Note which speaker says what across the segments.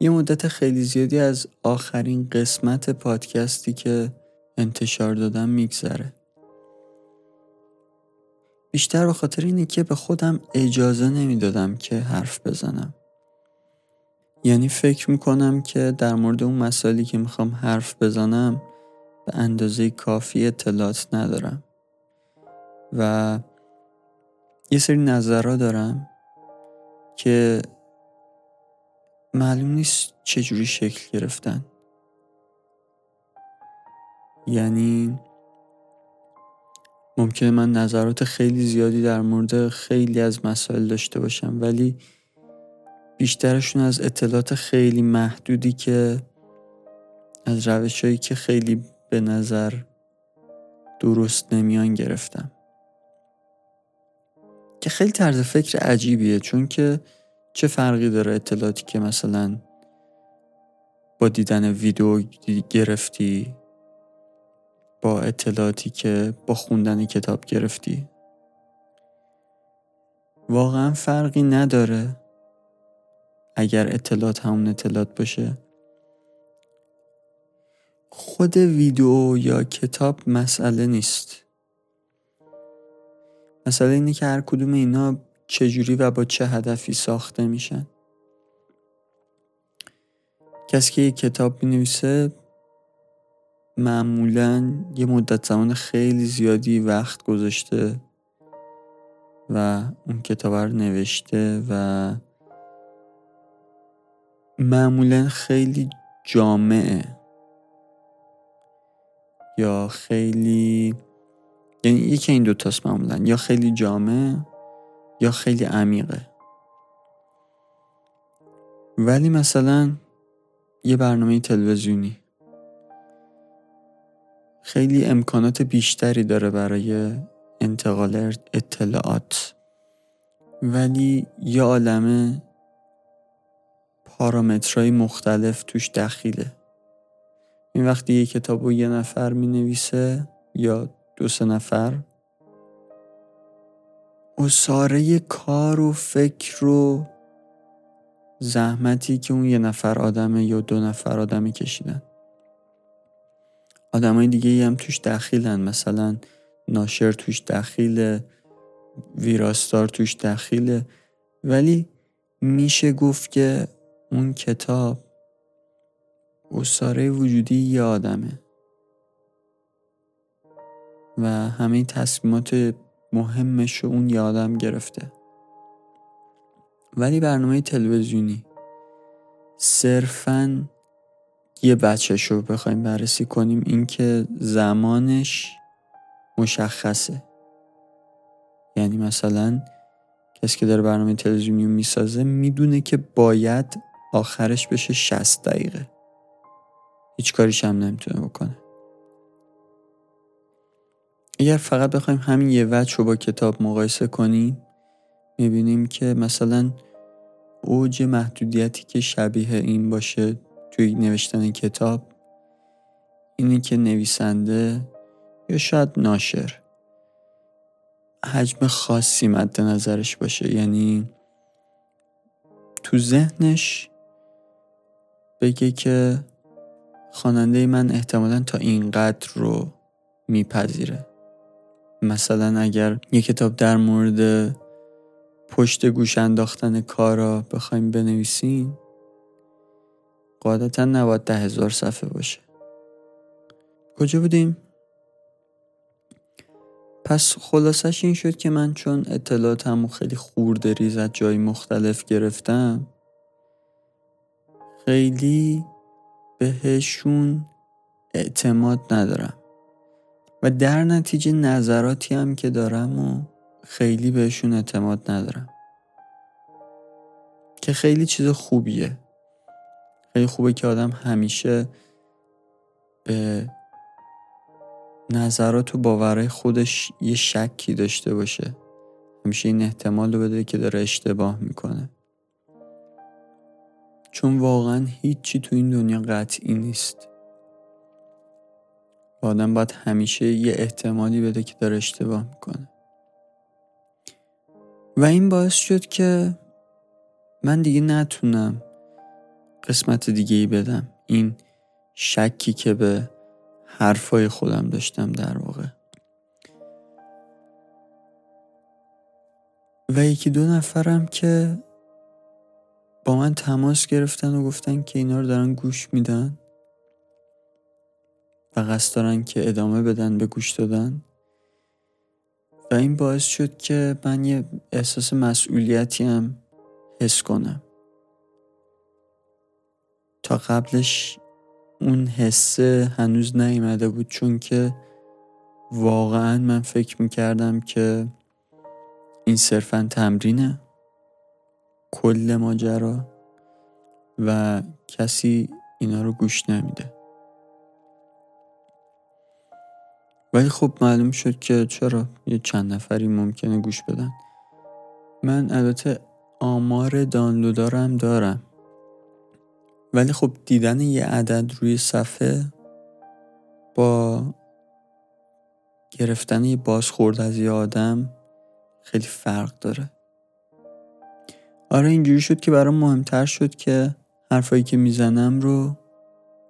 Speaker 1: یه مدت خیلی زیادی از آخرین قسمت پادکستی که انتشار دادم میگذره. بیشتر به خاطر اینه که به خودم اجازه نمی‌دادم که حرف بزنم. یعنی فکر می‌کنم که در مورد اون مسائلی که می‌خوام حرف بزنم به اندازه کافی اطلاعات ندارم. و یه سری نظرها دارم که معلوم نیست چجوری شکل گرفتن. یعنی ممکنه من نظرات خیلی زیادی در مورد خیلی از مسائل داشته باشم ولی بیشترشون از اطلاعات خیلی محدودی که از روش هایی که خیلی به نظر درست نمیان گرفتم. که خیلی طرز فکر عجیبیه چون که فرقی داره اطلاعاتی که مثلا با دیدن ویدیو گرفتی؟ با اطلاعاتی که با خوندن کتاب گرفتی؟ واقعا فرقی نداره. اگر اطلاعات همون اطلاعات باشه. خود ویدیو یا کتاب مسئله نیست. مسئله اینه که هر کدوم اینا چجوری و با چه هدفی ساخته میشن. کسی که یک کتاب می نویسه معمولا یه مدت زمان خیلی زیادی وقت گذاشته و اون کتاب رو نوشته و معمولا خیلی جامعه یا خیلی یعنی یکی این دوتاست معمولا یا خیلی جامع یا خیلی عمیقه. ولی مثلا یه برنامه تلویزیونی. خیلی امکانات بیشتری داره برای انتقال اطلاعات. ولی یه عالمه پارامترهای مختلف توش دخیله. این وقتی یه کتاب رو یه نفر می نویسه یا دو سه نفر اصاره کار و فکر و زحمتی که اون یه نفر آدمه یا دو نفر آدمی کشیدن. آدمای دیگه هم توش دخیلن. مثلا ناشر توش دخیله ویراستار توش دخیله. ولی میشه گفت که اون کتاب اصاره وجودی یه آدمه. و همه تصمیمات مهمش اون یه آدم گرفته. ولی برنامه تلویزیونی. صرفا یه بچهش رو بخوایم بررسی کنیم اینکه زمانش مشخصه. یعنی مثلا کسی که داره برنامه تلویزیونی می‌سازه می‌دونه که باید آخرش بشه 60 دقیقه. هیچ کاریش هم نمی‌تونه بکنه. اگر فقط بخوایم همین یه وجه رو با کتاب مقایسه کنیم می‌بینیم که مثلا اوج محدودیتی که شبیه این باشه توی نوشتن کتاب اینی که نویسنده یا شاید ناشر. حجم خاصی مد نظرش باشه یعنی تو ذهنش بگه که خواننده من احتمالا تا اینقدر رو میپذیره. مثلا اگر یه کتاب در مورد پشت گوش انداختن کارا بخوایم بنویسیم قاعدتا نباید ده هزار صفحه باشه کجا بودیم؟ پس خلاصش این شد که من چون اطلاعاتمو خیلی خورده ریز از جای مختلف گرفتم خیلی بهشون اعتماد ندارم و در نتیجه نظراتی هم که دارم و خیلی بهشون اعتماد ندارم. که خیلی چیز خوبیه. خیلی خوبه که آدم همیشه به نظرات و باورهای خودش یه شکی داشته باشه. همیشه این احتمال رو بده که داره اشتباه می‌کنه. چون واقعا هیچی تو این دنیا قطعی نیست. آدم باید همیشه یه احتمالی بده که داره اشتباه می‌کنه. و این باعث شد که من دیگه نتونم قسمت دیگه ای بدم. این شکی که به حرفای خودم داشتم در واقع. و یکی دو نفرم که با من تماس گرفتن و گفتن که اینا رو دارن گوش میدن. و قصد دارن که ادامه بدن به گوش دادن. و این باعث شد که من یه احساس مسئولیتی هم حس کنم. تا قبلش اون حسه هنوز نیامده بود چون که واقعا من فکر می‌کردم که این صرفا تمرینه. کل ماجرا و کسی اینا رو گوش نمیده. ولی خب معلوم شد که چرا یه چند نفری ممکنه گوش بدن. من البته آمار دانلودارم دارم. ولی خب دیدن یه عدد روی صفحه با گرفتن یه بازخورد از یه آدم خیلی فرق داره. آره اینجوری شد که برام مهمتر شد که حرفایی که می‌زنم رو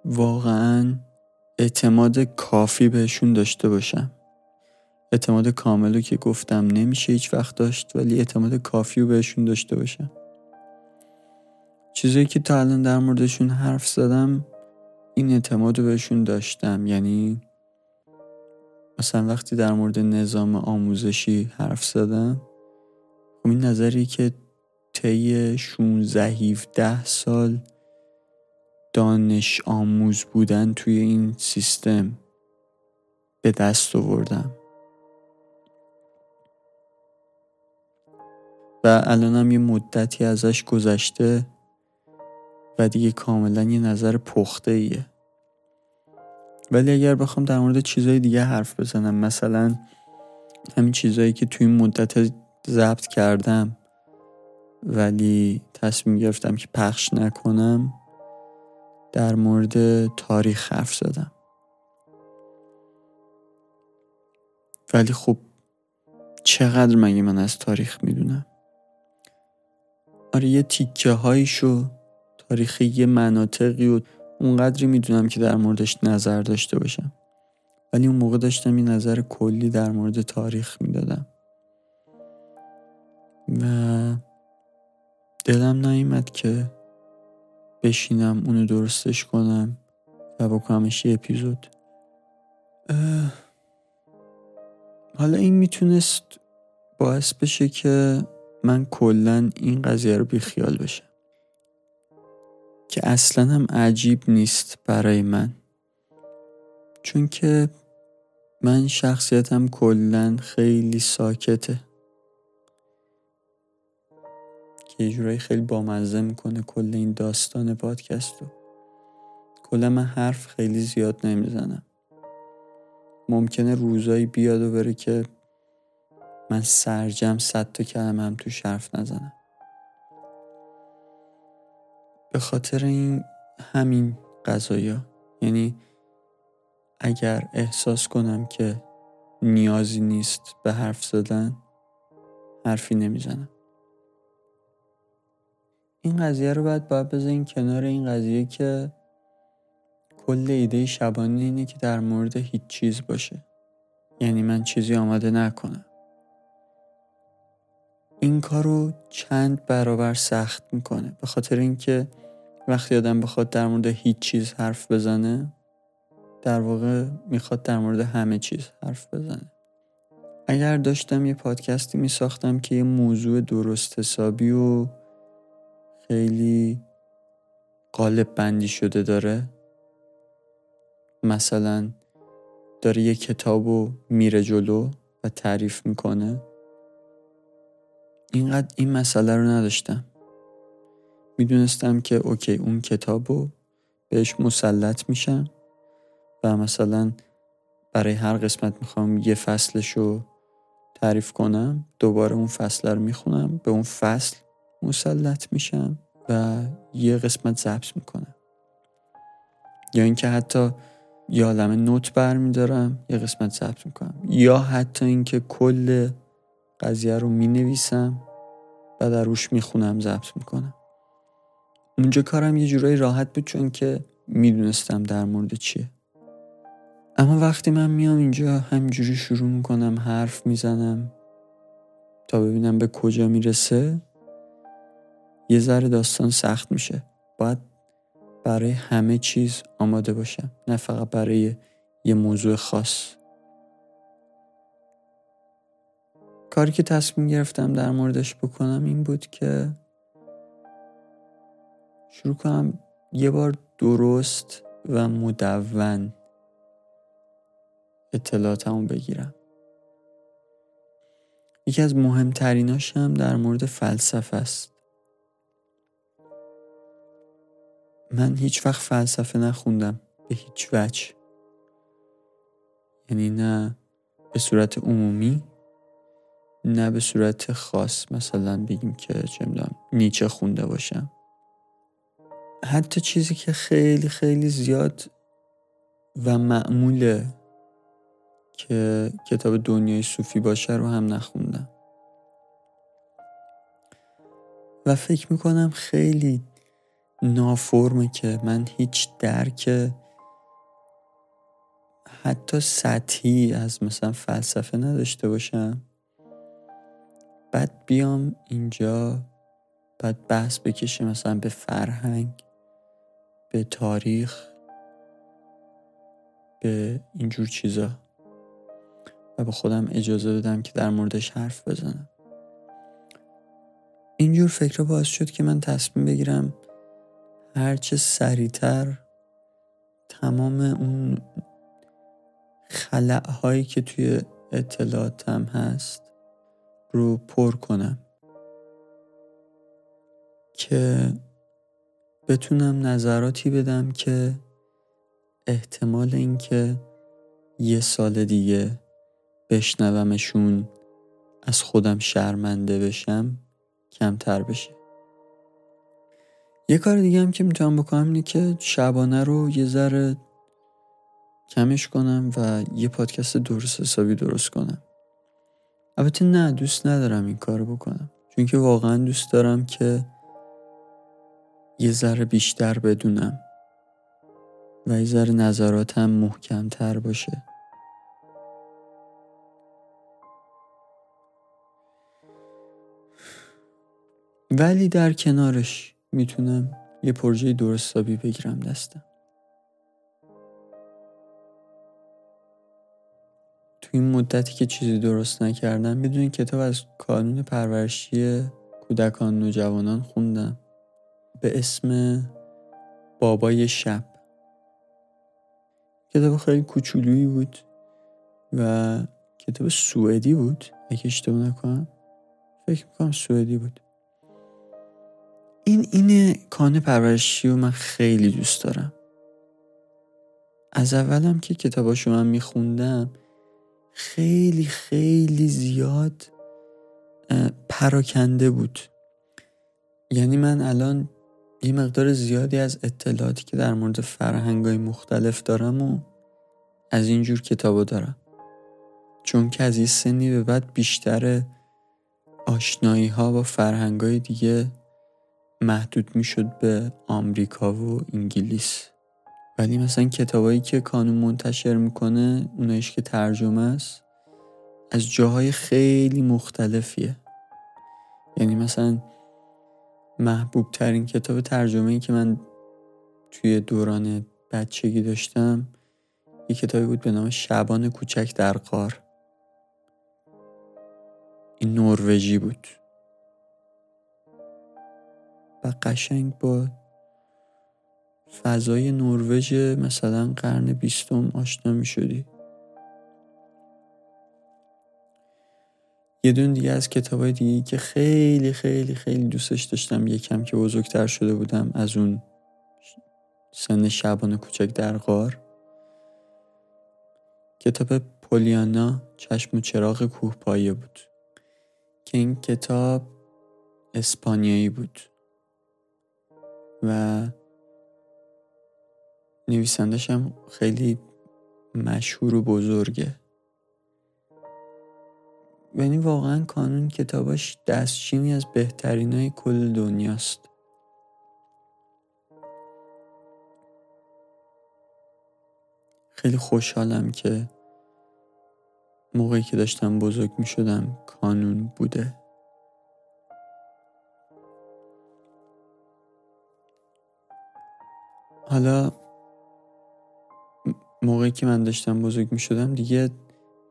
Speaker 1: واقعا اعتماد کافی بهشون داشته باشم. اعتماد کاملو که گفتم نمیشه هیچ وقت داشت ولی اعتماد کافی رو بهشون داشته باشم. چیزایی که تا الان در موردشون حرف زدم این اعتماد رو بهشون داشتم. یعنی مثلا وقتی در مورد نظام آموزشی حرف زدم خب این نظری که طی 16 17 سال دانش آموز بودن توی این سیستم به دست آوردم. و الانم یه مدتی ازش گذشته و دیگه کاملا یه نظر پخته ایه ولی اگر بخوام در مورد چیزهای دیگه حرف بزنم مثلا همین چیزهایی که توی این مدت ضبط کردم ولی تصمیم گرفتم که پخش نکنم در مورد تاریخ حرف زدم. ولی خب چقدر مگه من از تاریخ می‌دونم؟ آره یه تیکه هایشو تاریخی یه مناطقی و اونقدری می‌دونم که در موردش نظر داشته باشم. ولی اون موقع داشتم این نظر کلی در مورد تاریخ می‌دادم. و دلم نیمد که بشینم اونو درستش کنم و بکنمش یه اپیزود. حالا این می‌تونست باعث بشه که من کلا این قضیه رو بیخیال بشم. که اصلا هم عجیب نیست برای من. چون که من شخصیتم کلا خیلی ساکته. که یه جورایی خیلی بامزه می‌کنه کل این داستان پادکست رو. کلا من حرف خیلی زیاد نمی‌زنم. ممکنه روزایی بیاد و بره که من سرجم صد تا کلمه هم تو حرف نزنم. به خاطر این همین قضایا یعنی اگر احساس کنم که نیازی نیست به حرف زدن حرفی نمی‌زنم. این قضیه رو باید باید بذارین کنار این قضیه که کل ایده شبانه اینه که در مورد هیچ چیز باشه. یعنی من چیزی آماده نکنم. این کار رو چند برابر سخت می‌کنه. به خاطر اینکه وقتی آدم بخواد در مورد هیچ چیز حرف بزنه در واقع می‌خواد در مورد همه چیز حرف بزنه. اگر داشتم یه پادکستی میساختم که یه موضوع درست حسابی و خیلی قالب بندی شده داره. مثلا داره یه کتاب و میره جلو و تعریف می‌کنه. اینقدر این مسئله رو نداشتم. می‌دونستم که اوکی اون کتاب رو بهش مسلط میشم و مثلا برای هر قسمت می‌خوام یه فصلش رو تعریف کنم دوباره اون فصل رو می‌خونم به اون فصل مسلط میشم و یه قسمت ضبط می‌کنم. یا اینکه حتی یه عالم نوت برمیدارم یه قسمت ضبط می‌کنم. یا حتی اینکه کل قضیه رو می‌نویسم و در روش می‌خونم ضبط می‌کنم. اونجا کارم یه جورایی راحت بود چون که می‌دونستم در مورد چیه. اما وقتی من میام اینجا همجوری شروع می‌کنم حرف می‌زنم تا ببینم به کجا می‌رسه. یه ذره داستان سخت میشه. باید برای همه چیز آماده باشم نه فقط برای یه موضوع خاص. کاری که تصمیم گرفتم در موردش بکنم این بود که شروع کنم یه بار درست و مدون اطلاعاتمو بگیرم. یکی از مهمتریناش هم در مورد فلسفه است. من هیچ وقت فلسفه نخوندم به هیچ وجه. یعنی نه به صورت عمومی نه به صورت خاص. مثلا بگیم که چه نیچه خونده باشم. حتی چیزی که خیلی خیلی زیاد و معموله که کتاب دنیای صوفی باشه رو هم نخوندم. و فکر می‌کنم خیلی نافرمه که من هیچ درک حتی سطحی از مثلا فلسفه نداشته باشم. بعد بیام اینجا بعد بحث بکشه مثلا به فرهنگ به تاریخ به اینجور چیزا. و به خودم اجازه بدم که در موردش حرف بزنم. اینجور فکر باعث شد که من تصمیم بگیرم هرچه سریعتر تمام اون خلعهایی که توی اطلاعاتم هست رو پر کنم که بتونم نظراتی بدم که احتمال اینکه یه سال دیگه بشنومشون از خودم شرمنده بشم کمتر بشه. یه کار دیگه هم که می‌تونم بکنم اینه که شبانه رو یه ذره کمش کنم و یه پادکست درست حسابی درست کنم. البته نه دوست ندارم این کار بکنم. چون که واقعا دوست دارم که یه ذره بیشتر بدونم و یه ذره نظراتم محکمتر باشه. ولی در کنارش می‌تونم یه پروژه درستابی بگیرم دستم. تو این مدتی که چیزی درست نکردم می‌دونی کتاب از کانون پرورشی کودکان نوجوانان خوندم. به اسم بابای شب. کتاب خیلی کوچولویی بود و کتاب سوئدی بود اگه اشتباه نکنم. فکر می‌کنم سوئدی بود. این این کان پرورشی رو من خیلی دوست دارم. از اولم که کتاباشو من میخوندم خیلی خیلی زیاد پراکنده بود. یعنی من الان یه مقدار زیادی از اطلاعاتی که در مورد فرهنگای مختلف دارم و از اینجور کتابا دارم. چون که از این سنی به بعد بیشتر آشنایی ها با فرهنگای دیگه محدود می‌شد به آمریکا و انگلیس. ولی مثلا کتابایی که کانون منتشر می‌کنه اونایش که ترجمه است از جاهای خیلی مختلفیه. یعنی مثلا محبوب ترین کتاب ترجمه ای که من توی دوران بچگی داشتم یه کتابی بود به نام شبان کوچک در قار این نروژی بود. قشنگ با فضای نروژ مثلا قرن بیستم آشنا می شدی یه دون دیگه از کتاب های دیگه که خیلی خیلی خیلی دوستش داشتم یکم که بزرگتر شده بودم از اون سن شبان کوچک در غار. کتاب پولیانا چشم و چراغ کوه پایه بود. که این کتاب اسپانیایی بود. و نویسندش هم خیلی مشهور و بزرگه. یعنی واقعا کانون کتاباش دستچینی از بهترین های کل دنیاست. خیلی خوشحالم که موقعی که داشتم بزرگ می شدم کانون بوده. حالا موقعی که من داشتم بزرگ می شدم دیگه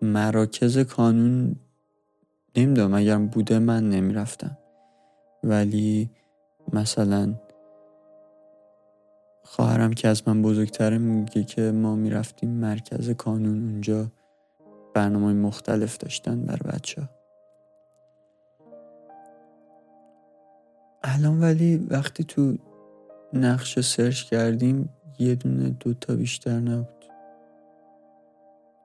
Speaker 1: مراکز کانون نمی‌دونم اگر بوده من نمی‌رفتم ولی مثلا خواهرم که از من بزرگتره میگه که ما می‌رفتیم مرکز کانون اونجا برنامه مختلف داشتن بر بچه. الان ولی وقتی تو نقشه سرچ کردیم یه دونه دوتا بیشتر نبود.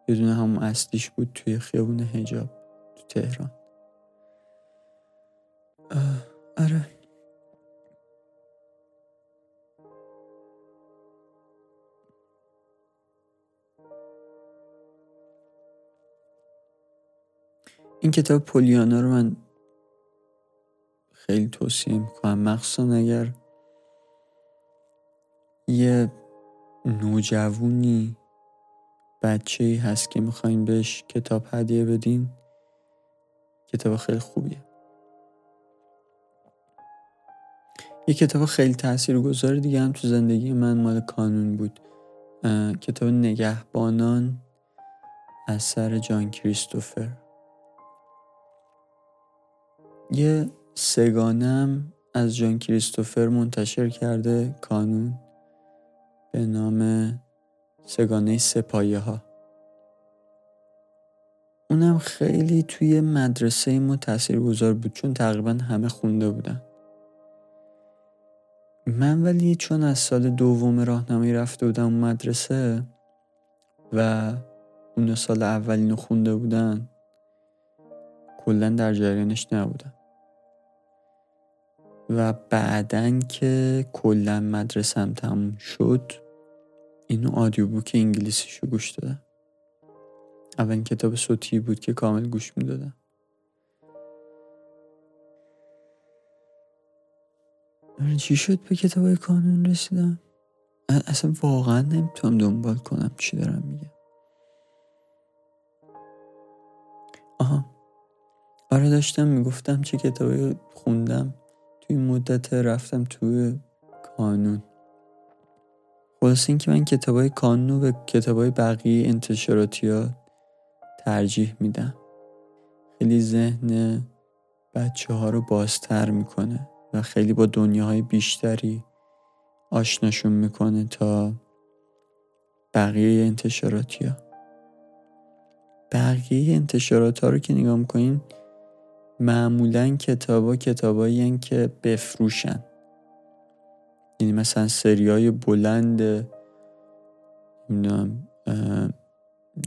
Speaker 1: یه دونه همون اصلیش بود توی خیابون هجاب تو تهران. آره. این کتاب پولیانا رو من خیلی توصیه می‌کنم. مخصوصا اگر یه نوجوونی بچه هست که می‌خواین بهش کتاب هدیه بدین کتاب خیلی خوبیه. یه کتاب خیلی تاثیرگذار دیگه هم تو زندگی من مال کانون بود. کتاب نگهبانان اثر جان کریستوفر. یه سگانم از جان کریستوفر منتشر کرده کانون. به نام سگانه سپایه ها اونم خیلی توی مدرسه ما تأثیر گذار بود چون تقریبا همه خونده بودن. من ولی چون از سال دوم راهنمایی رفته بودم مدرسه و اون سال اولینو خونده بودن کلا در جریانش نبودم و بعدن که کلا مدرسم تموم شد اینو آدیو بوک انگلیسیشو گوش دادم. اولین کتاب صوتی بود که کامل گوش می‌دادم. آره، چی شد به کتاب کانون رسیدم؟ اصلا واقعا نمی‌تونم دنبال کنم چی دارم میگم. آها. آره داشتم می‌گفتم چه کتابی خوندم. توی مدت رفتم توی کانون. خلاص اینکه من کتابای کانون به کتابای بقیه انتشاراتیات ترجیح میدم. خیلی ذهن بچه ها رو بازتر می‌کنه و خیلی با دنیاهای بیشتری آشناشون می‌کنه تا بقیه انتشاراتی ها. بقیه انتشارات ها رو که نگاه می‌کنین معمولا کتابا کتابایی که بفروشن. یعنی مثلا سریای بلند نمی‌دونم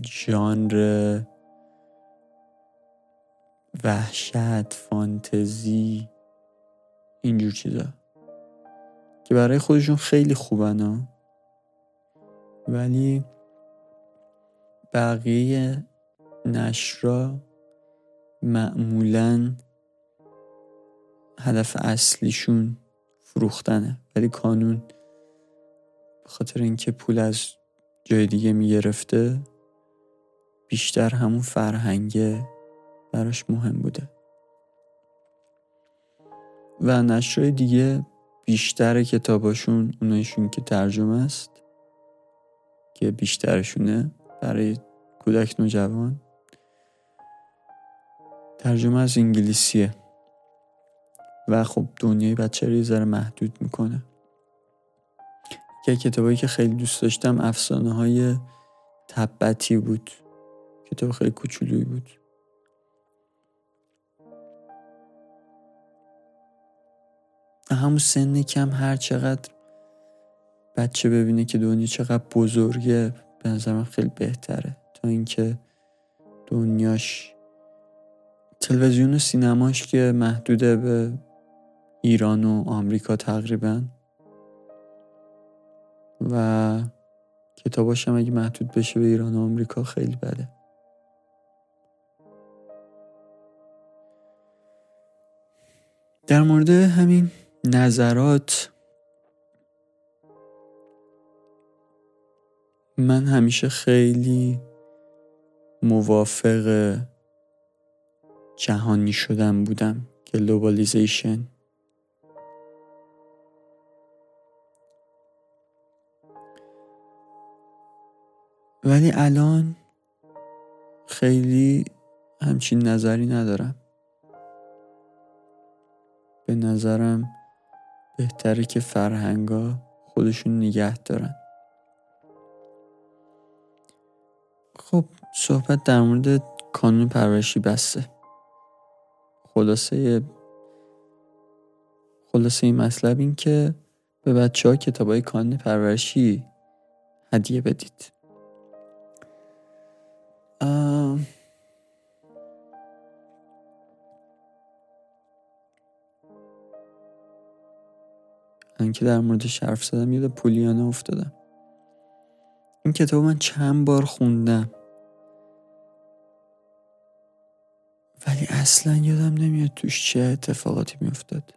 Speaker 1: ژانر وحشت فانتزی اینجور چیزا. که برای خودشون خیلی خوبن ها. ولی بقیه نشرا معمولا هدف اصلیشون فروختنه. ولی کانون به خاطر اینکه پول از جای دیگه می‌گرفته بیشتر همون فرهنگه براش مهم بوده. و نشرهای دیگه بیشتر کتاباشون اونایشون که ترجمه است که بیشترشونه برای کودک نوجوان. ترجمه از انگلیسیه. و خب دنیای بچه رو ذره محدود می‌کنه. که کتابایی که خیلی دوست داشتم افسانه های تبتی بود. کتاب خیلی کوچولویی بود. همون سن کم هر چقدر بچه ببینه که دنیا چقدر بزرگه به نظر خیلی بهتره. تا اینکه دنیاش تلویزیون و سینماش که محدوده به ایران و آمریکا تقریبا. و کتاباش هم اگه محدود بشه به ایران و آمریکا خیلی بده در مورد همین نظرات من همیشه خیلی موافق جهانی شدن بودم. گلوبالیزیشن ولی الان خیلی همچین نظری ندارم. به نظرم بهتره که فرهنگا خودشون نگه دارن. خب صحبت در مورد کانون پرورشی بسته. خلاصه خلاصه این مطلب این که به بچه ها کتاب های کانون پرورشی هدیه بدید. من که در مورد حرف زدم یاد پولیانه افتادم. این کتاب من چند بار خوندم. ولی اصلا یادم نمیاد توش چه اتفاقاتی میافتاد.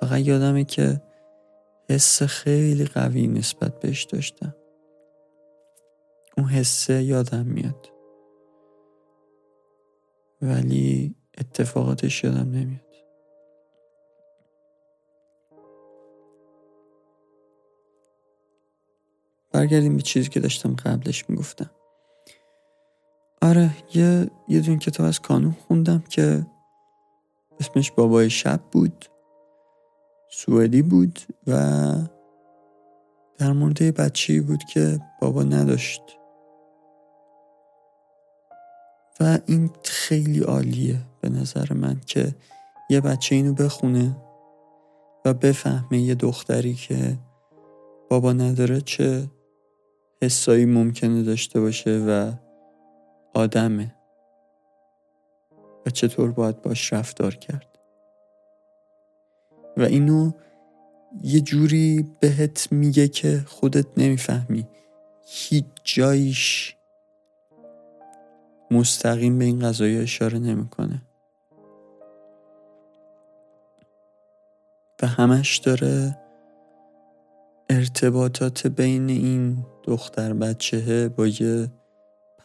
Speaker 1: فقط یادمه که حس خیلی قوی نسبت بهش داشتم. اون حسه یادم میاد. ولی اتفاقاتش یادم نمیاد. برگردیم به چیزی که داشتم قبلش می‌گفتم. آره یه یه دون کتاب از کانون خوندم که اسمش بابای شب بود سوئدی بود و در مورد بچه بود که بابا نداشت. و این خیلی عالیه به نظر من که یه بچه اینو بخونه و بفهمه یه دختری که بابا نداره چه حسایی ممکنه داشته باشه و آدمه. و چطور باید باش رفتار کرد. و اینو یه جوری بهت میگه که خودت نمی‌فهمی. هیچ جایش مستقیم به این قضایی اشاره نمی‌کنه. و همش داره ارتباطات بین این دختر بچهه با یه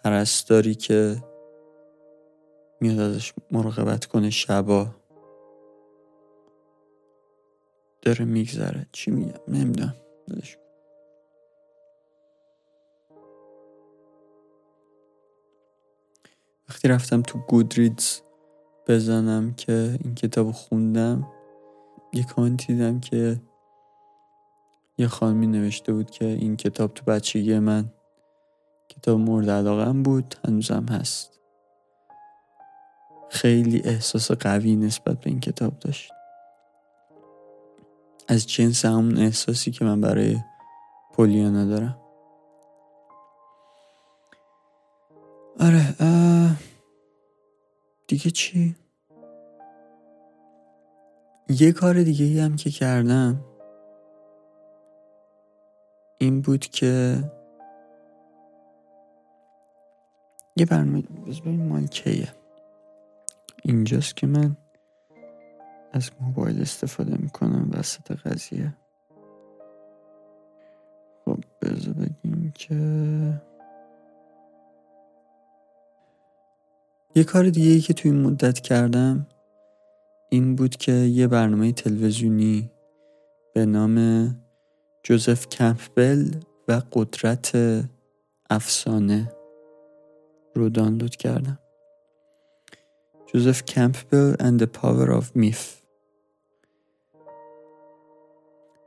Speaker 1: پرستاری که میاد ازش مراقبت کنه شبا. داره میگذره. چی میگم؟ نمی‌دونم. وقتی رفتم تو گودریدز بزنم که این کتاب خوندم یه کامنتی دیدم که یه خانمی نوشته بود که این کتاب تو بچگی من کتاب مورد علاقم بود هنوزم هست. خیلی احساس قوی نسبت به این کتاب داشت. از جنس همون احساسی که من برای پولیانا دارم آره دیگه چی؟ یه کار دیگه هم که کردم این بود که یه برنامه مال کیه. اینجاست که من از موبایل استفاده می‌کنم وسط قضیه. خب بذار بگیم که یه کار دیگه ای که توی این مدت کردم این بود که یه برنامه تلویزیونی به نام جوزف کمپبل و قدرت افسانه. رو دانلود کردم. جوزف کمپبل and the power of myth.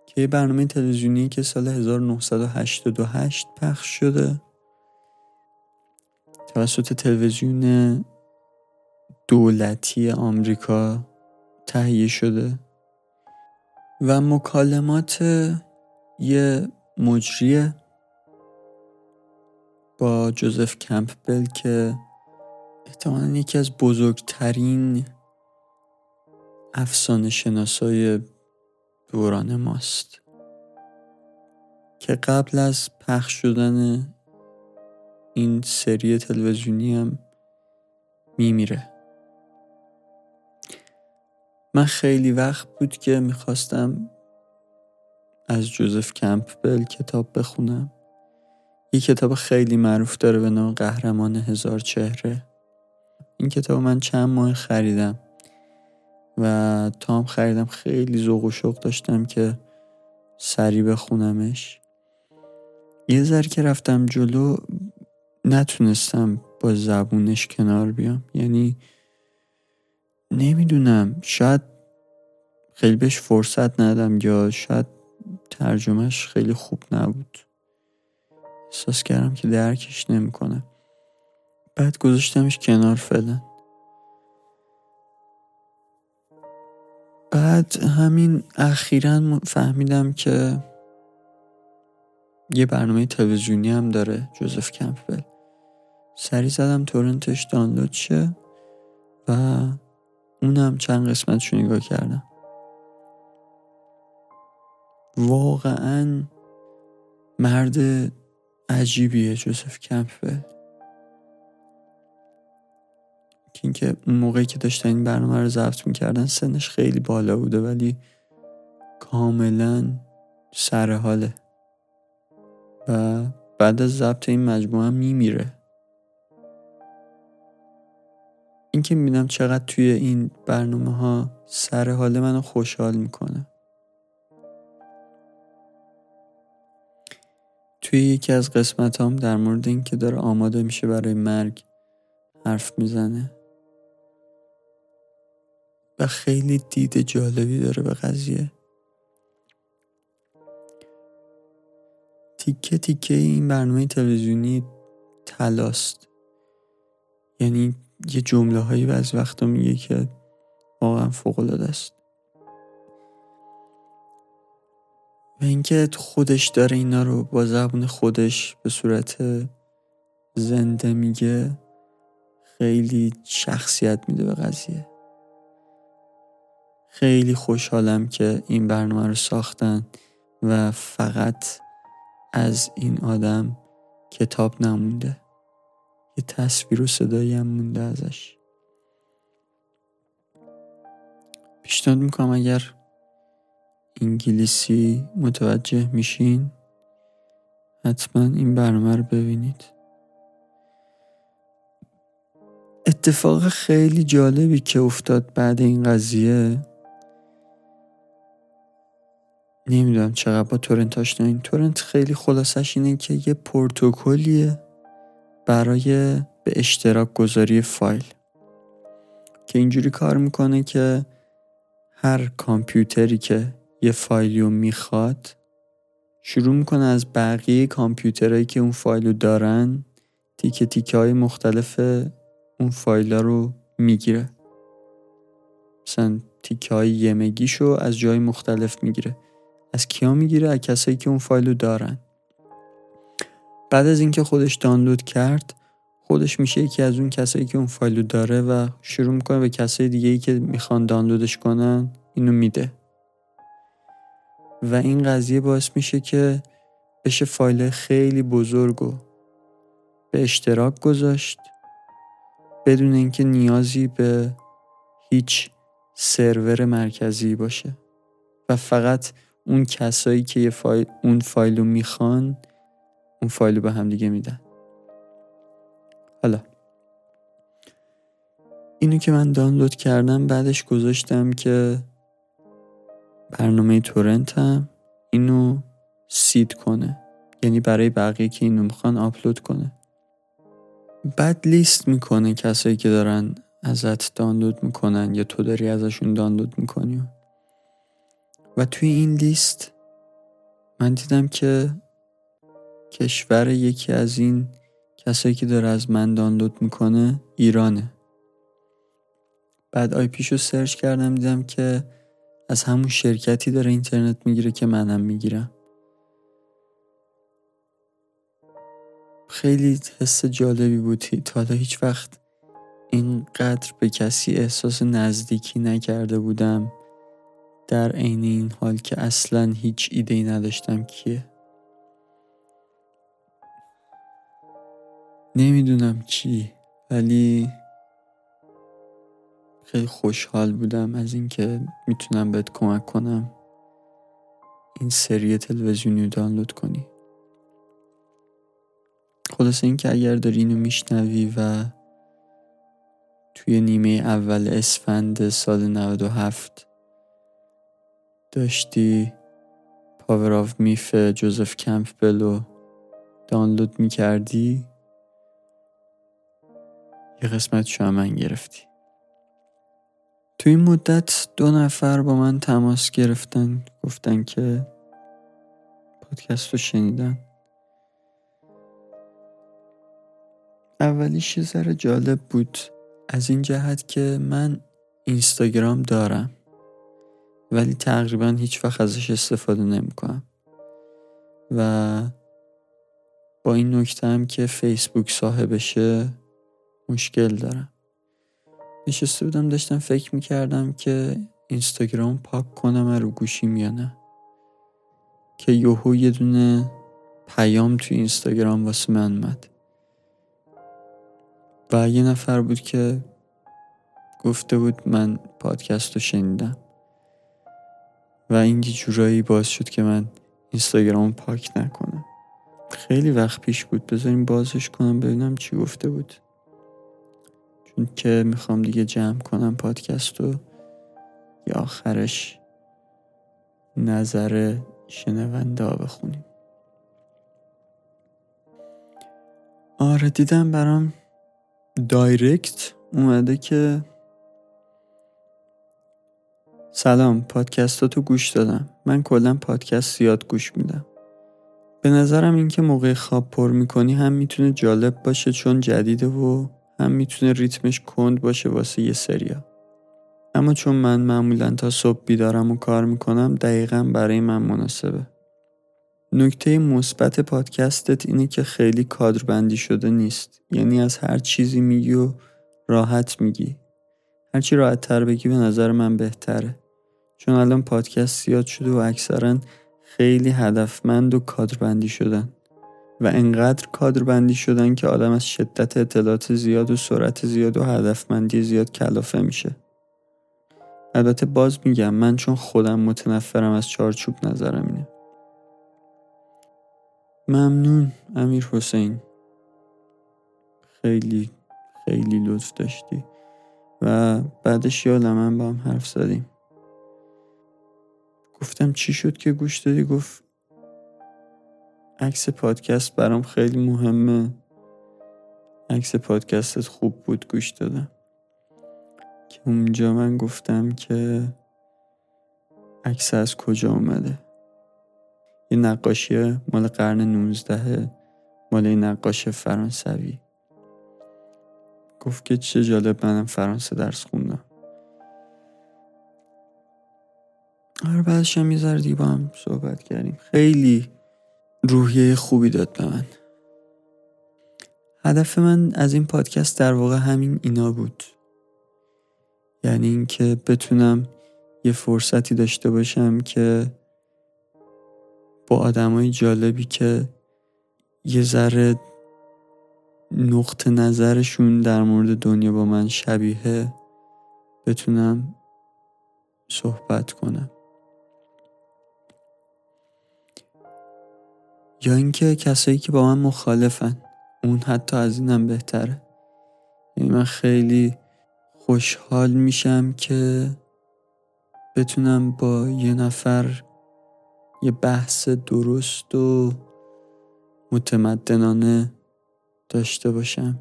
Speaker 1: که یه برنامه تلویزیونی که سال 1988 پخش شده. توسط تلویزیون دولتی آمریکا تهیه شده. و مکالمات یه مجریه با جوزف کمپبل که احتمالا یکی از بزرگترین افسانه شناسای دوران ماست. که قبل از پخش شدن این سری تلویزیونی هم میمیره. من خیلی وقت بود که می‌خواستم از جوزف کمپبل کتاب بخونم. یه کتاب خیلی معروف داره به نام قهرمان هزار چهره. این کتاب من چند ماه خریدم و تا هم خریدم خیلی ذوق و شوق داشتم که سری بخونمش. یه ذره که رفتم جلو نتونستم با زبونش کنار بیام. یعنی نمی‌دونم شاید خیلی بهش فرصت ندم یا شاید ترجمهش خیلی خوب نبود. احساس کردم که درکش نمی‌کنه. بعد گذاشتمش کنار فعلا. بعد همین اخیرا فهمیدم که یه برنامه تلویزیونی هم داره جوزف کمپبل. سری زدم تورنتش دانلود شه و اونم چند قسمتشو نگاه کردم. واقعا مرد عجیبیه جوزف کمپبل که اینکه اون موقعی که داشتن این برنامه رو ضبط می‌کردن سنش خیلی بالا بوده ولی کاملا سر حاله. و بعد از ضبط این مجموعه میمیره. اینکه می‌بینم چقدر توی این برنامه ها سر حال منو خوشحال می‌کنه. توی یکی از قسمت هم در مورد اینکه داره آماده میشه برای مرگ حرف می‌زنه و خیلی دید جالبی داره به قضیه. تیکه تیکه این برنامه تلویزیونی تلاست. یعنی یه جمله هایی بعضی وقتا میگه که واقعا فوق العاده است. و اینکه خودش داره اینا رو با زبون خودش به صورت زنده میگه خیلی شخصیت میده به قضیه. خیلی خوشحالم که این برنامه رو ساختن و فقط از این آدم کتاب نمونده. یه تصویر و صدایی هم مونده ازش. پیشنهاد می‌کنم اگر انگلیسی متوجه میشین؟ حتما این برنامه رو ببینید. اتفاق خیلی جالبی که افتاد بعد این قضیه. نمی‌دونم چقدر با تورنت آشنایین تورنت خیلی خلاصش اینه که یه پروتکلیه برای به اشتراک گذاری فایل که اینجوری کار می‌کنه که هر کامپیوتری که یه فایلی رو می‌خواد شروع می‌کنه از بقیه کامپیوترهایی که اون فایل رو دارن تیکه تیکه های مختلف اون فایل رو می‌گیره. مثلا تیکه های یمگیشو از جای مختلف می‌گیره. از کیا می‌گیره؟ از کسایی که اون فایل رو دارن. بعد از اینکه خودش دانلود کرد خودش میشه یکی از اون کسایی که اون فایل رو داره و شروع می‌کنه به کسای دیگه ای که می‌خوان دانلودش کنن اینو میده. و این قضیه باعث میشه که بشه فایل خیلی بزرگ و به اشتراک گذاشت بدون اینکه نیازی به هیچ سرور مرکزی باشه. و فقط اون کسایی که یه فایل اون فایل رو می‌خوان اون فایل رو به هم دیگه میدن. حالا. اینو که من دانلود کردم بعدش گذاشتم که برنامه تورنتم اینو سید کنه. یعنی برای بقیه که اینو می‌خوان آپلود کنه. بعد لیست می‌کنه کسایی که دارن ازت دانلود می‌کنن یا تو داری ازشون دانلود می‌کنی. و توی این لیست من دیدم که کشور یکی از این کسایی که داره از من دانلود می‌کنه ایرانه. بعد آی پیشو سرچ کردم دیدم که از همون شرکتی داره اینترنت می‌گیره که منم می‌گیرم. خیلی حس جالبی بود. تا حالا هیچ وقت اینقدر به کسی احساس نزدیکی نکرده بودم در عین این حال که اصلا هیچ ایده ای نداشتم کیه. نمی‌دونم چی ولی خیلی خوشحال بودم از اینکه می‌تونم بهت کمک کنم این سری تلویزیونی رو دانلود کنی. خلاصه این که اگر داری اینو میشنوی و توی نیمه اول اسفند سال 97 داشتی Power of Myth جوزف کمپبل رو دانلود می‌کردی یه قسمت شما من گرفتی. تو این مدت دو نفر با من تماس گرفتن گفتن که پادکست رو شنیدن. اولیش یه ذره جالب بود. از این جهت که من اینستاگرام دارم ولی تقریبا هیچ وقت ازش استفاده نمی‌کنم. و با این نکته هم که فیسبوک صاحبشه مشکل دارم. نشسته بودم داشتم فکر می‌کردم که اینستاگرام پاک کنم رو گوشیم یا نه. که یوهو یه دونه پیام توی اینستاگرام واسه من اومد. و یه نفر بود که گفته بود من پادکست رو شنیدم. و این جورایی باز شد که من اینستاگرام پاک نکنم. خیلی وقت پیش بود. بذاریم بازش کنم ببینم چی گفته بود. چون که می‌خوام دیگه جمع کنم پادکست رو یا آخرش نظر شنونده بخونیم. آره دیدم برام دایرکت اومده که سلام پادکستاتو گوش دادم. من کلا پادکست زیاد گوش میدم. به نظرم اینکه موقع خواب پر می‌کنی هم می‌تونه جالب باشه چون جدیده و هم می‌تونه ریتمش کند باشه واسه یه سریا. اما چون من معمولا تا صبح بیدارم و کار می‌کنم دقیقا برای من مناسبه. نکته مثبت پادکستت اینه که خیلی کادربندی شده نیست. یعنی از هر چیزی میگی و راحت میگی. هرچی راحت تر بگی به نظر من بهتره. چون الان پادکست زیاد شده و اکثرا خیلی هدفمند و کادربندی شدن. و انقدر کادربندی شدن که آدم از شدت اطلاعات زیاد و سرعت زیاد و هدفمندی زیاد کلافه میشه. البته باز میگم من چون خودم متنفرم از چارچوب نظرم اینه. ممنون امیر حسین. خیلی خیلی لطف داشتی. و بعدش یادم من با هم حرف زدیم. گفتم چی شد که گوش دادی؟ گفت عکس پادکست برام خیلی مهمه. عکس پادکستت خوب بود گوش دادم. که اونجا من گفتم که عکس از کجا اومده. یه نقاشی مال قرن 19 مال این نقاش فرانسوی. گفت که چه جالب منم فرانسه درس خوندم. آره بعدش هم یه دیگه با هم صحبت کردیم. خیلی روحیه خوبی داد به من. هدف من از این پادکست در واقع همین اینا بود. یعنی اینکه بتونم یه فرصتی داشته باشم که با آدمای جالبی که یه ذره نقط نظرشون در مورد دنیا با من شبیه بتونم صحبت کنم. یا اینکه کسایی که با من مخالفن. اون حتی از اینم بهتره. یعنی من خیلی خوشحال میشم که بتونم با یه نفر یه بحث درست و متمدنانه داشته باشم.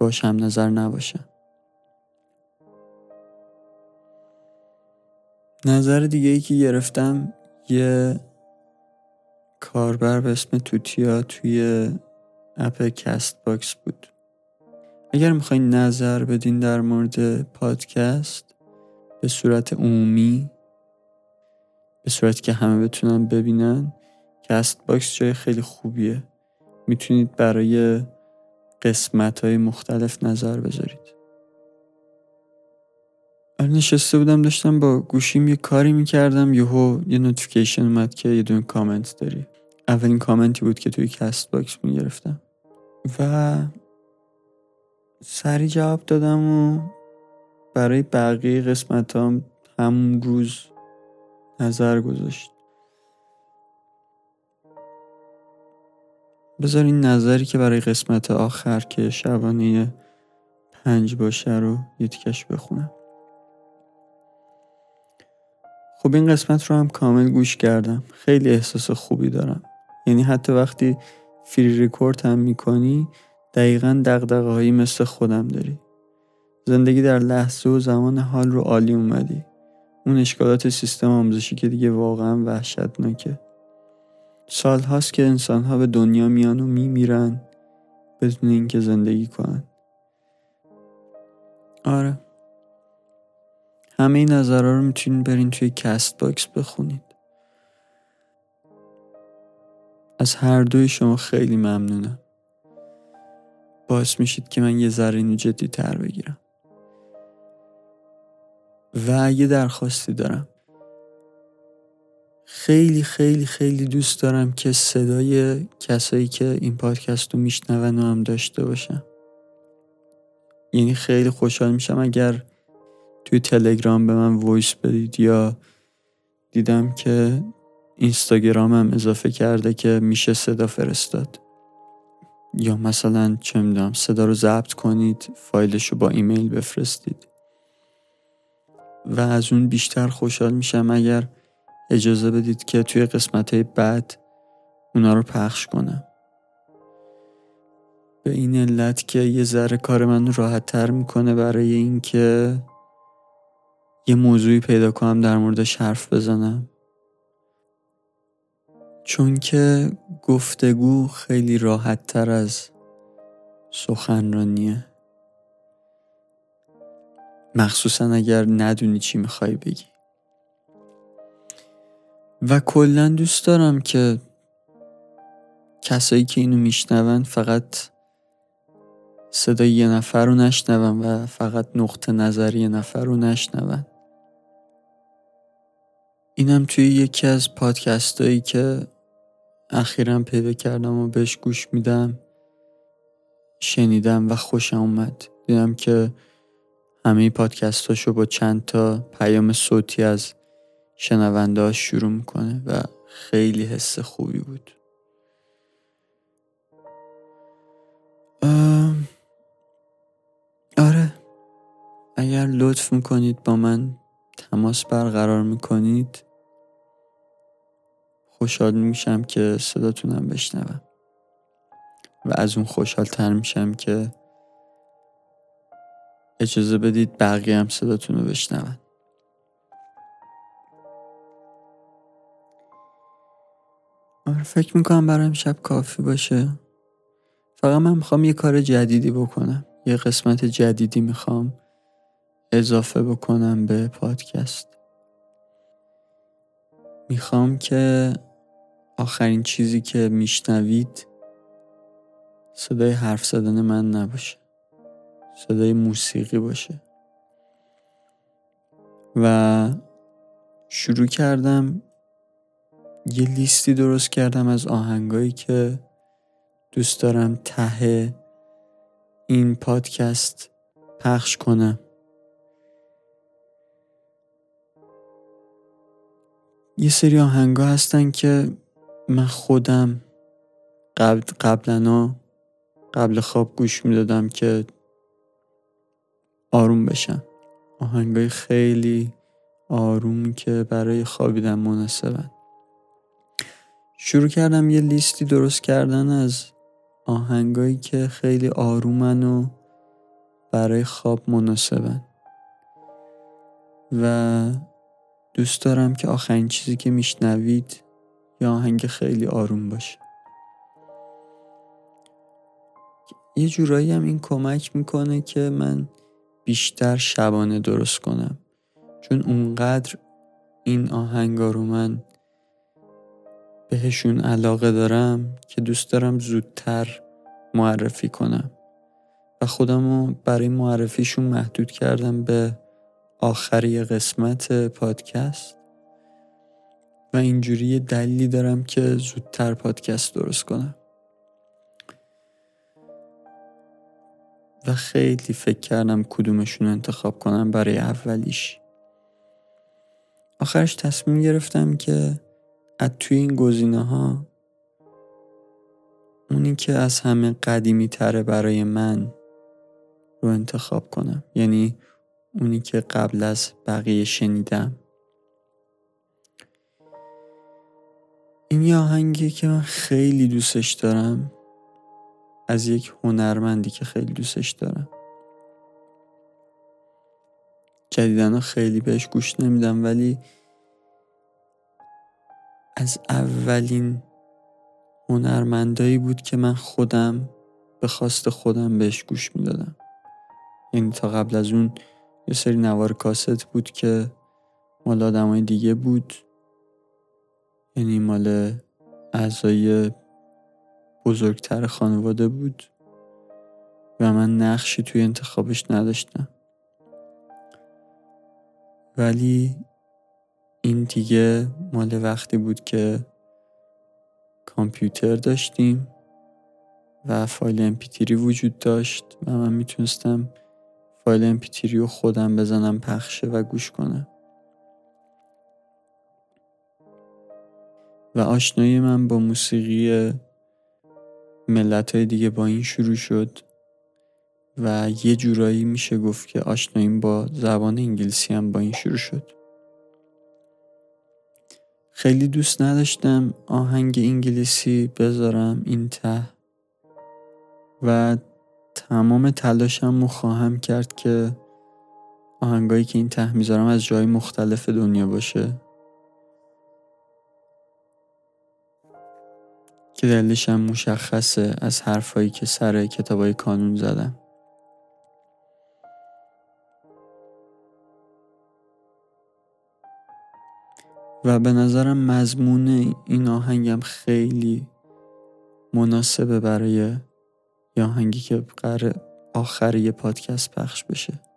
Speaker 1: باشم نظر نباشم. نظر دیگه ای که گرفتم یه کاربر به اسم توتیا توی اپ Castbox بود. اگر می‌خواین نظر بدین در مورد پادکست به صورت عمومی به صورتی که همه بتونن ببینن Castbox جای خیلی خوبیه. می‌تونید برای قسمت های مختلف نظر بذارید. نشسته بودم داشتم با گوشیم یه کاری می‌کردم یهو یه notification اومد که یه دونه کامنت داری. اولین کامنتی بود که توی Castbox می‌گرفتم. و سریع جواب دادم و برای بقیه قسمت هم همون روز نظر گذاشت. بذار این نظری که برای قسمت آخر که شبانه پنج باشه رو یه تیکش بخونم. خب این قسمت رو هم کامل گوش کردم. خیلی احساس خوبی دارم. یعنی حتی وقتی فری ریکورد هم می‌کنی دقیقا دقدقه هایی مثل خودم داری. زندگی در لحظه و زمان حال رو عالی اومدی. اون اشکالات سیستم آموزشی که دیگه واقعا وحشتناکه. سال هاست که انسان ها به دنیا میان و میمیرن بدون اینکه زندگی کنن. آره. همه این نظرها رو می‌تونید برین توی Castbox بخونید از هر دوی شما خیلی ممنونم. باعث میشید که من یه ذره اینو جدی تر بگیرم. و یه درخواستی دارم. خیلی خیلی خیلی دوست دارم که صدای کسایی که این پادکست رو میشنون و هم داشته باشم یعنی خیلی خوشحال میشم اگر توی تلگرام به من voice بدید یا دیدم که اینستاگرامم اضافه کرده که میشه صدا فرستاد. یا مثلا چه می‌دونم صدا رو ضبط کنید فایلش رو با ایمیل بفرستید. و از اون بیشتر خوشحال میشم اگر اجازه بدید که توی قسمت بعد اونا رو پخش کنم. به این علت که یه ذره کار من راحت تر می‌کنه برای اینکه یه موضوعی پیدا کنم در موردش حرف بزنم. چون که گفتگو خیلی راحت تر از سخنرانیه مخصوصا اگر ندونی چی می‌خوای بگی. و کلا دوست دارم که کسایی که اینو میشنون فقط صدای یه نفر رو نشنون و فقط نقطه نظر یه نفر رو نشنون. اینم توی یکی از پادکست هایی که اخیرا پیدا کردم و بهش گوش میدم. شنیدم و خوشم اومد. دیدم که همه پادکست هاشو با چند تا پیام صوتی از شنونده شروع می‌کنه و خیلی حس خوبی بود. آره. اگر لطف می‌کنید با من تماس برقرار می‌کنید خوشحال میشم که صداتونم بشنوم. و از اون خوشحال تر میشم که اجازه بدید بقیه هم صداتون رو بشنون. آره فکر می‌کنم برای شب کافی باشه. فقط من می‌خوام یه کار جدیدی بکنم. یه قسمت جدیدی می‌خوام اضافه بکنم به پادکست. می‌خوام که آخرین چیزی که میشنوید صدای حرف زدن من نباشه. صدای موسیقی باشه. و شروع کردم یه لیستی درست کردم از آهنگایی که دوست دارم ته این پادکست پخش کنم. یه سری آهنگا هستن که من خودم قبل قبلا قبل خواب گوش می‌دادم که آروم بشن آهنگای خیلی آروم که برای خوابیدن مناسبن. شروع کردم یه لیستی درست کردن از آهنگایی که خیلی آرومن و برای خواب مناسبن. و دوست دارم که آخرین چیزی که میشنوید یا آهنگ خیلی آروم باشه. یه جورایی هم این کمک می‌کنه که من بیشتر شبانه درست کنم. چون اونقدر این آهنگا رو من بهشون علاقه دارم که دوست دارم زودتر معرفی کنم. و خودم رو برای معرفیشون محدود کردم به آخری قسمت پادکست. و اینجوری دلیلی دارم که زودتر پادکست درست کنم. و خیلی فکر کردم کدومشون انتخاب کنم برای اولیش. آخرش تصمیم گرفتم که از توی این گزینه ها اونی که از همه قدیمی تره برای من رو انتخاب کنم. یعنی اونی که قبل از بقیه شنیدم. این یه آهنگی که من خیلی دوستش دارم. از یک هنرمندی که خیلی دوستش دارم. جدیدن خیلی بهش گوش نمیدم ولی از اولین هنرمندایی بود که من خودم به خواست خودم بهش گوش می‌دادم. یعنی تا قبل از اون یه سری نوار کاست بود که مال آدمای دیگه بود. یعنی مال اعضای بزرگتر خانواده بود و من نقشی توی انتخابش نداشتم. ولی این دیگه مال وقتی بود که کامپیوتر داشتیم و فایل امپیتری وجود داشت و من می‌تونستم فایل امپیتری رو خودم بزنم پخشه و گوش کنم. و آشنایی من با موسیقی ملت های دیگه با این شروع شد و یه جورایی میشه گفت که آشناییم با زبان انگلیسی هم با این شروع شد. خیلی دوست نداشتم آهنگ انگلیسی بذارم این ته و تمام تلاشم رو خواهم کرد که آهنگایی که این ته می‌ذارم از جای مختلف دنیا باشه. که دلشم مشخصه از حرفایی که سر کتابای کانون زدم. و به نظرم مضمون این آهنگم خیلی مناسبه برای یه آهنگی که قرار آخر یه پادکست پخش بشه.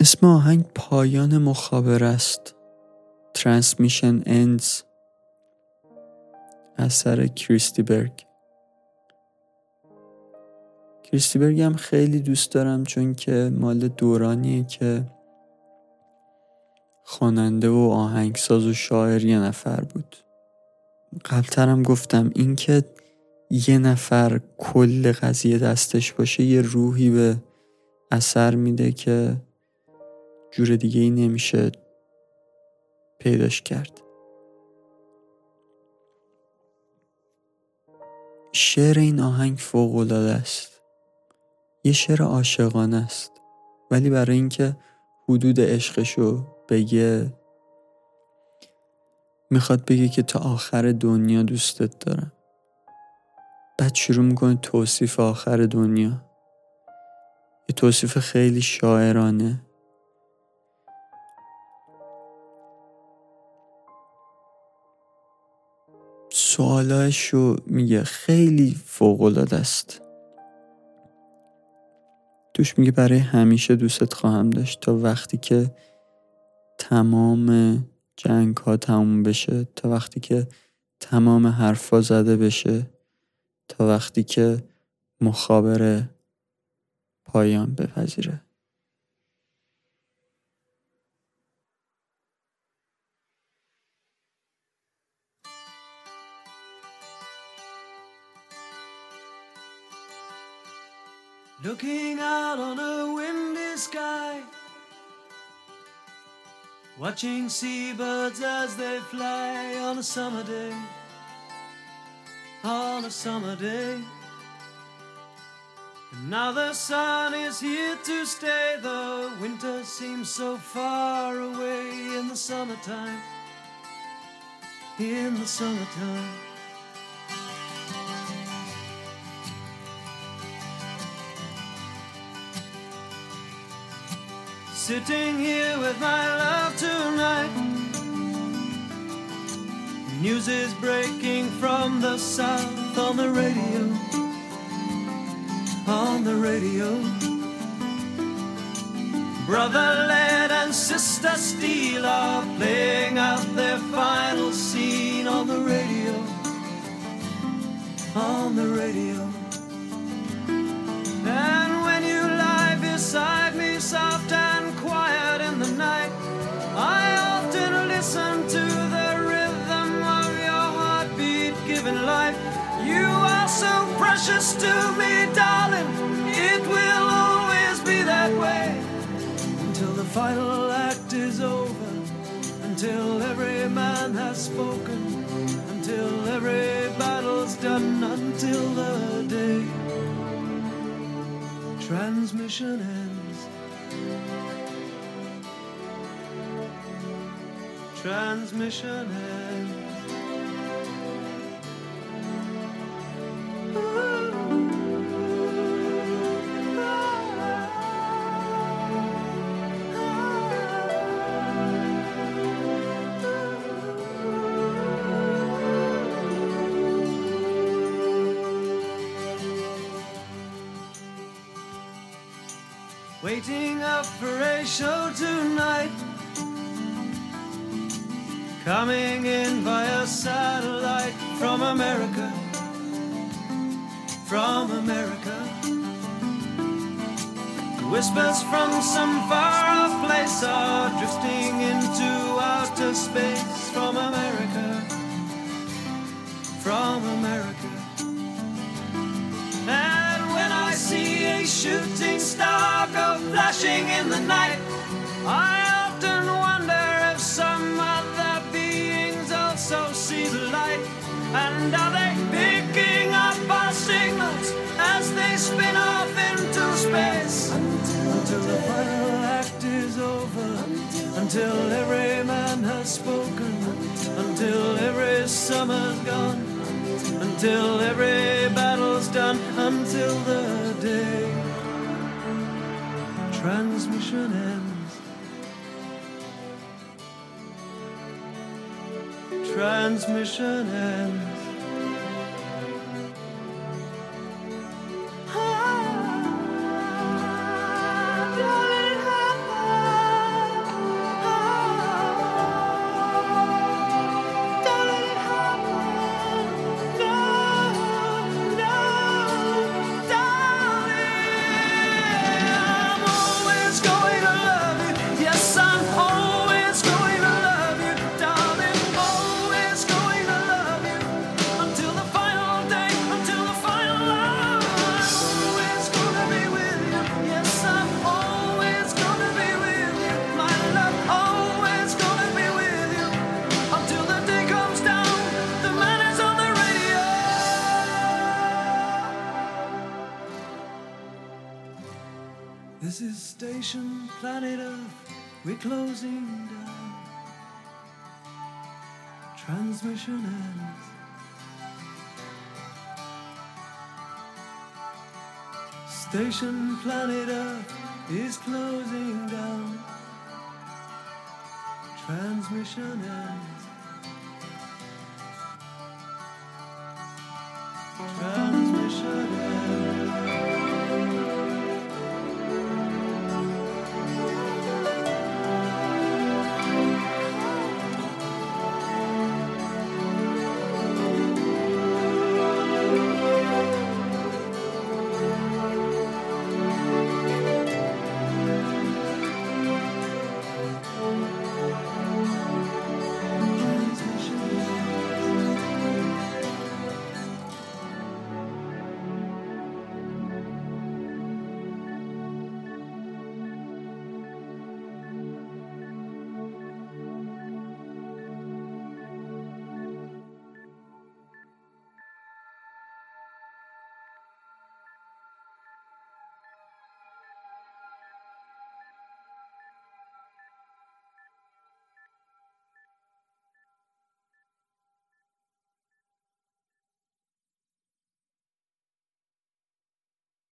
Speaker 1: اسم آهنگ پایان مخابره است. Transmission Ends. اثر کریستی برگ. کریستی برگ هم خیلی دوست دارم چون که مال دورانیه که خواننده و آهنگساز و شاعر یه نفر بود. قبلترم گفتم اینکه یه نفر کل قضیه دستش باشه یه روحی به اثر میده که جور دیگه ای نمیشه پیداش کرد. شعر این آهنگ فوق العاده است. یه شعر عاشقانه است. ولی برای اینکه حدود عشقشو بگه می‌خواد بگه که تا آخر دنیا دوستت دارم. بعد شروع می‌کنه توصیف آخر دنیا. یه توصیف خیلی شاعرانه. سوالاشو میگه. خیلی فوق است. توش میگه برای همیشه دوستت خواهم داشت. تا وقتی که تمام جنگ ها تموم بشه تا وقتی که تمام حرفا زده بشه تا وقتی که مخابره پایان بپذیره. Looking out on a windy sky Watching seabirds as they fly on a summer day On a summer day. And Now the sun is here to stay The winter seems so far away In the summertime In the summertime Sitting here with my love tonight. News is breaking from the south on the radio. On the radio. Brother Led and Sister Steel are playing out their final scene on the radio. On the radio. And
Speaker 2: precious to me, darling. It will always be that way until the final act is over, until every man has spoken, until every battle's done, until the day transmission ends. Transmission ends. Waiting up for a show tonight. Coming in via satellite from America. From America. Whispers from some far off place are drifting into outer space from America. From America. And when I see a flashing in the night, I often wonder if some other beings also see the light. And are they picking up our signals as they spin off into space? Until the final act is over, until every man has spoken, until every summer's gone. Until every battle's done, until the day transmission ends. Transmission ends. This is Station Planet Earth. We're closing down. Transmission ends. Station Planet Earth is closing down. Transmission ends.